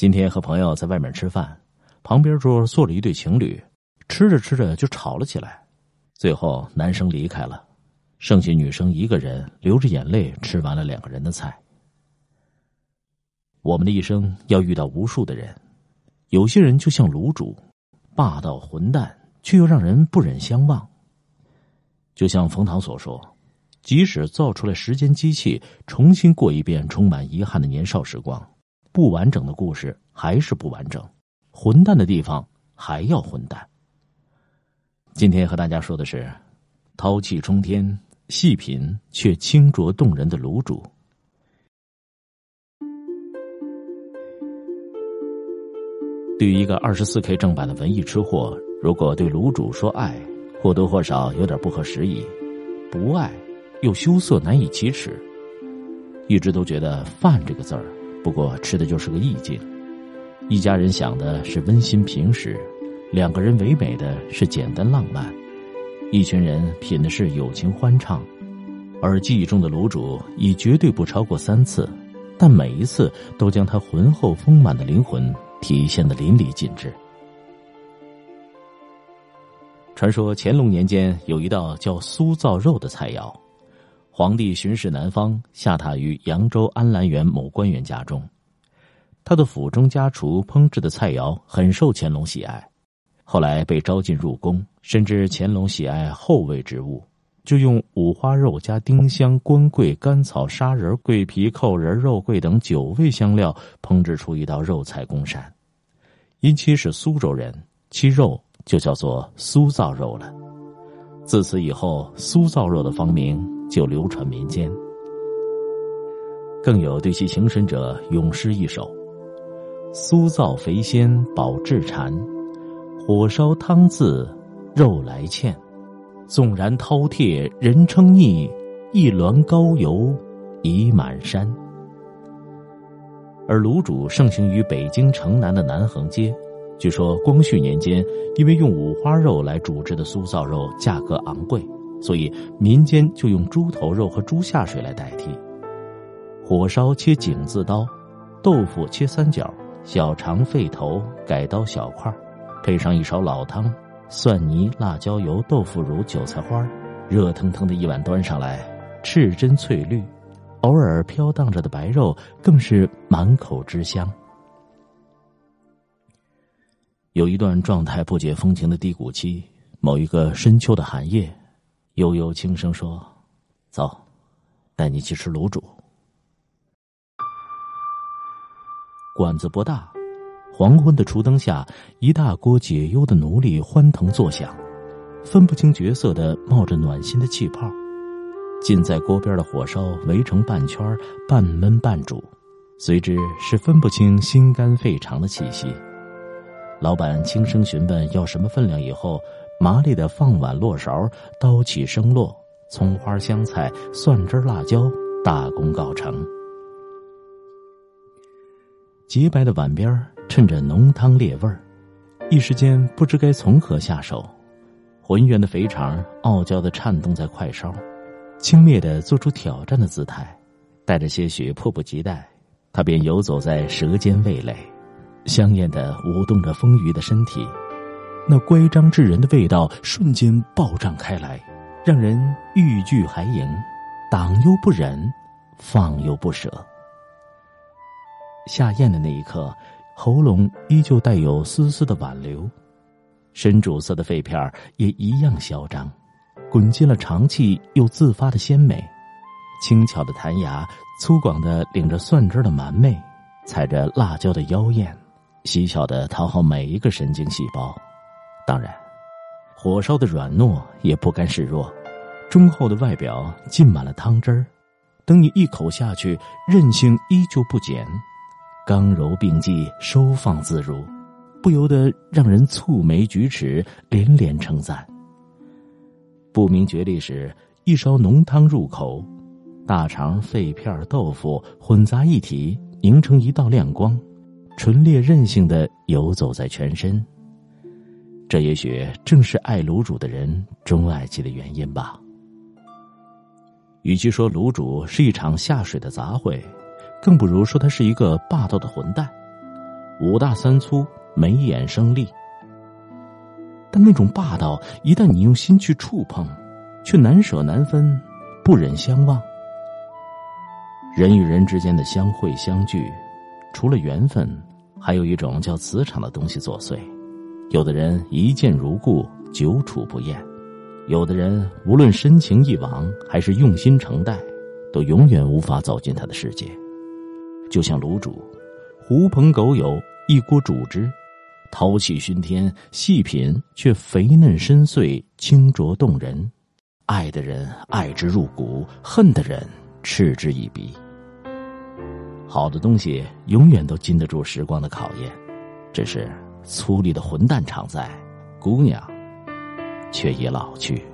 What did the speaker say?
今天和朋友在外面吃饭，旁边桌坐了一对情侣，吃着吃着就吵了起来，最后男生离开了，剩下女生一个人流着眼泪吃完了两个人的菜。我们的一生要遇到无数的人，有些人就像卤煮，霸道混蛋，却又让人不忍相忘。就像冯唐所说。即使造出来时间机器，重新过一遍充满遗憾的年少时光，不完整的故事还是不完整，混蛋的地方还要混蛋。今天和大家说的是，淘气冲天、细品却清浊动人的卤煮。对于一个二十四 K 正版的文艺吃货，如果对卤煮说爱，或多或少有点不合时宜，不爱。又羞涩难以启齿，一直都觉得“饭”这个字儿，不过吃的就是个意境。一家人想的是温馨平实，两个人唯美的是简单浪漫，一群人品的是友情欢畅。而记忆中的卤煮已绝对不超过三次，但每一次都将他浑厚丰满的灵魂体现的淋漓尽致。传说乾隆年间有一道叫酥造肉的菜肴。皇帝巡视南方，下榻于扬州安澜园某官员家中。他的府中家厨烹制的菜肴很受乾隆喜爱，后来被招进入宫，深知乾隆喜爱后味之物，就用五花肉加丁香、官桂、甘草、砂仁、桂皮、扣仁、肉桂等九味香料烹制出一道肉菜公膳。因其是苏州人，其肉就叫做苏造肉了。自此以后，苏造肉的芳名。就流传民间，更有对其情深者咏诗一首：“酥造肥鲜保质馋，火烧汤渍肉来芡。纵然饕餮人称腻，一滦高油已满山。”而卤煮盛行于北京城南的南横街。据说光绪年间，因为用五花肉来煮制的酥造肉价格昂贵。所以民间就用猪头肉和猪下水来代替。火烧切井字刀，豆腐切三角，小肠肺头改刀小块，配上一勺老汤，蒜泥、辣椒油、豆腐乳、韭菜花，热腾腾的一碗端上来，赤真翠绿，偶尔飘荡着的白肉更是满口之香。有一段状态不解风情的低谷期，某一个深秋的寒夜。悠悠轻声说：“走，带你去吃卤煮。”馆子不大，黄昏的厨灯下，一大锅解忧的奴隶欢腾作响，分不清角色的冒着暖心的气泡。近在锅边的火烧围成半圈，半焖半煮，随之是分不清心肝肺肠的气息。老板轻声询问要什么分量以后。麻利的放碗落勺，刀起声落，葱花香菜蒜汁辣椒，大功告成。洁白的碗边衬着浓汤烈味儿，一时间不知该从何下手。浑圆的肥肠傲娇的颤动在快烧，轻蔑的做出挑战的姿态，带着些许迫不及待，他便游走在舌尖味蕾，香艳的舞动着丰腴的身体。那乖张之人的味道瞬间暴胀开来，让人欲拒还迎，挡又不忍，放又不舍。下咽的那一刻，喉咙依旧带有丝丝的挽留，深主色的肺片也一样嚣张，滚进了肠气又自发的鲜美。轻巧的弹牙，粗犷的领着蒜汁的蛮媚，踩着辣椒的妖艳，细巧的讨好每一个神经细胞。当然，火烧的软糯也不甘示弱，忠厚的外表浸满了汤汁儿。等你一口下去，韧性依旧不减，刚柔并济，收放自如，不由得让人蹙眉举齿，连连称赞。不明觉厉时，一勺浓汤入口，大肠、肺片、豆腐混杂一体，凝成一道亮光，纯烈韧性的游走在全身。这也许正是爱卤煮的人钟爱其的原因吧。与其说卤煮是一场下水的杂烩，更不如说他是一个霸道的混蛋。五大三粗，眉眼生利。但那种霸道，一旦你用心去触碰，却难舍难分，不忍相忘。人与人之间的相会相聚，除了缘分，还有一种叫磁场的东西作祟。有的人一见如故，久处不厌；有的人无论深情一往，还是用心承待，都永远无法走进他的世界。就像卤煮，狐朋狗友一锅煮之。淘气熏天，细品却肥嫩深邃，清浊动人。爱的人爱之入骨，恨的人嗤之以鼻。好的东西永远都经得住时光的考验，只是粗粝的混蛋常在，姑娘却已老去。